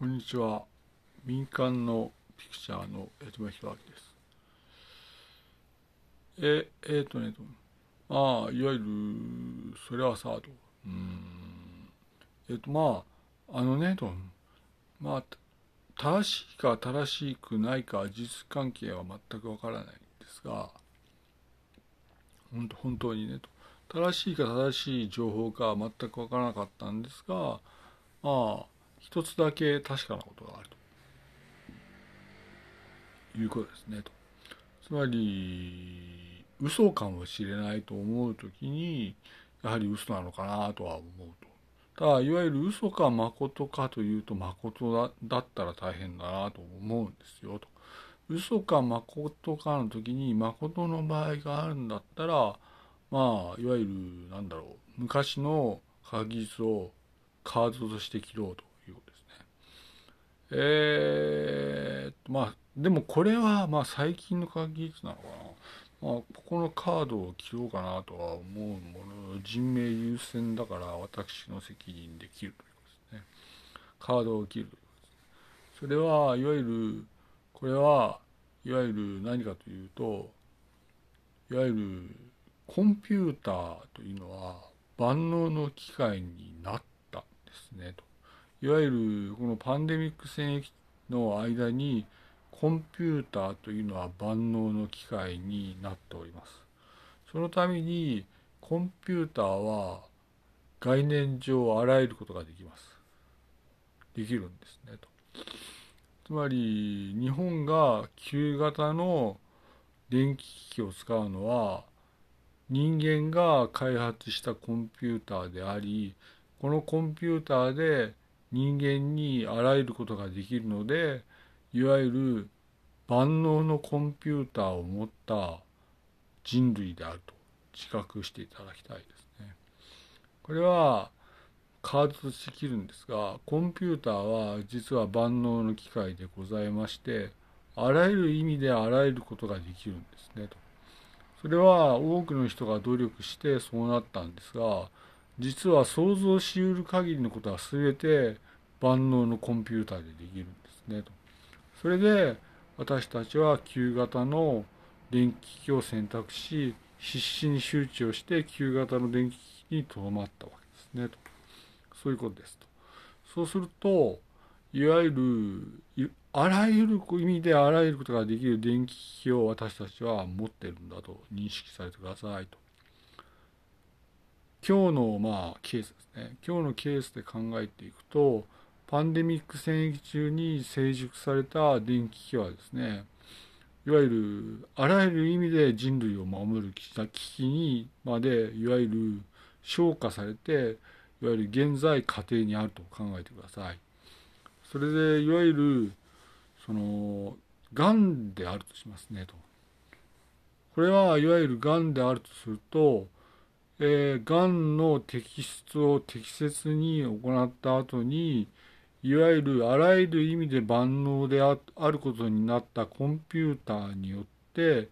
こんにちは。民間のピクチャーの矢島弘明です。え、えっ、ー、とねと、まあ、いわゆる、それはさ、と。うん。えっ、ー、と、まあ、あのね、と。まあ、正しいか正しくないか事、実関係は全くわからないんですが、本当本当にね、と。正しいか正しい情報か全くわからなかったんですが、まあ、一つだけ確かなことがあるということですねと。つまり嘘かもしれないと思う時にやはり嘘なのかなとは思うと。ただいわゆる嘘か誠かというと誠だだったら大変だなと思うんですよと。嘘か誠かの時に誠の場合があるんだったらまあいわゆるなんだろう昔の科学技術をカードとして切ろうとえー、まあでもこれはまあ最近の科学技術なのかな。まあ、ここのカードを切ろうかなとは思うもの人命優先だから私の責任で切るということですね。カードを切るということですそれはいわゆるこれはいわゆる何かというといわゆるコンピューターというのは万能の機械になっ。いわゆるこのパンデミック戦役の間にコンピューターというのは万能の機械になっております。そのためにコンピューターは概念上あらゆることができます。できるんですねと。つまり日本が旧型の電気機器を使うのは人間が開発したコンピューターでありこのコンピューターで人間にあらゆることができるのでいわゆる万能のコンピューターを持った人類であると自覚していただきたいですね。これはカードとして切るんですがコンピューターは実は万能の機械でございましてあらゆる意味であらゆることができるんですねと。それは多くの人が努力してそうなったんですが実は想像しうる限りのことは全て万能のコンピューターでできるんですねと。それで私たちは旧型の電気機器を選択し必死に周知をして旧型の電気機器にとどまったわけですねと。そういうことですと。そうするといわゆるあらゆる意味であらゆることができる電気機器を私たちは持ってるんだと認識されてくださいと。今日のまあケースですね今日のケースで考えていくとパンデミック戦役中に成熟された電気機器はですねいわゆるあらゆる意味で人類を守る機器にまでいわゆる昇華されていわゆる現在過程にあると考えてください。それでいわゆるそのがんであるとしますねと。これはいわゆるがんであるとするとえー、がんの摘出を適切に行った後にいわゆるあらゆる意味で万能であることになったコンピューターによって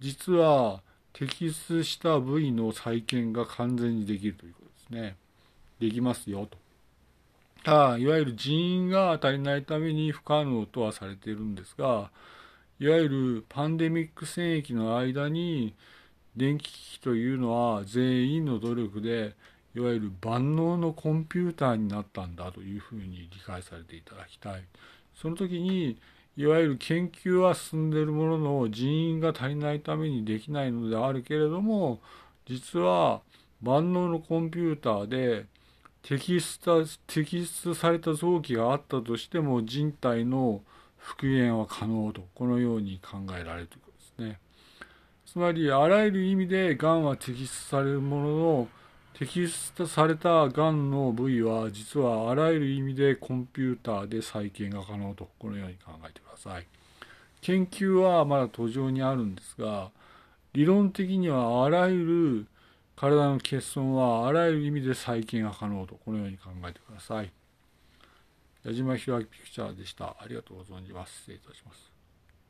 実は摘出した部位の再建が完全にできるということですね。できますよと。ただいわゆる人員が足りないために不可能とはされているんですがいわゆるパンデミック戦役の間に電気機器というのは全員の努力でいわゆる万能のコンピューターになったんだというふうに理解されていただきたい。その時にいわゆる研究は進んでいるものの人員が足りないためにできないのであるけれども実は万能のコンピューターで摘出摘出された臓器があったとしても人体の復元は可能とこのように考えられるということですね。つまりあらゆる意味でがんは摘出されるものの摘出されたがんの部位は実はあらゆる意味でコンピューターで再建が可能とこのように考えてください。研究はまだ途上にあるんですが理論的にはあらゆる体の欠損はあらゆる意味で再建が可能とこのように考えてください。矢島弘明ピクチャーでした。ありがとうご存じます。失礼いたします。